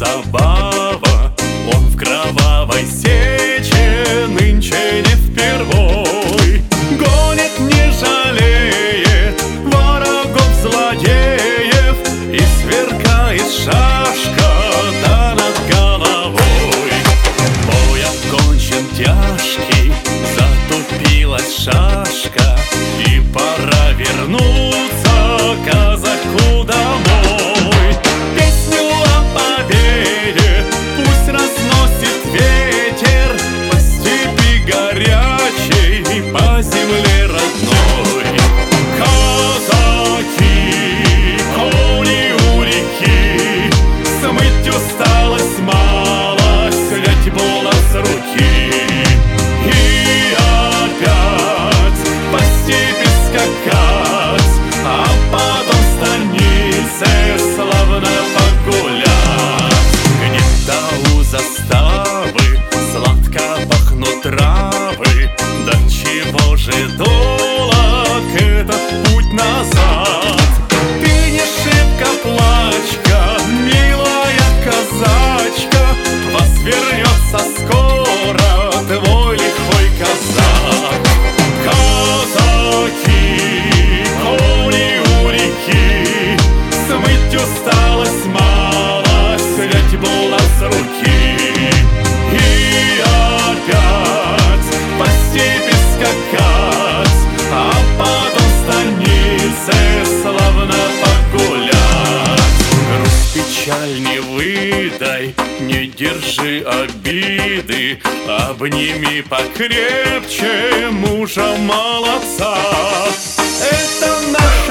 забава. Он в кровавой сети Может, долог этот путь назад. прощай, не держи обиды, обними покрепче мужа молодца. Это наш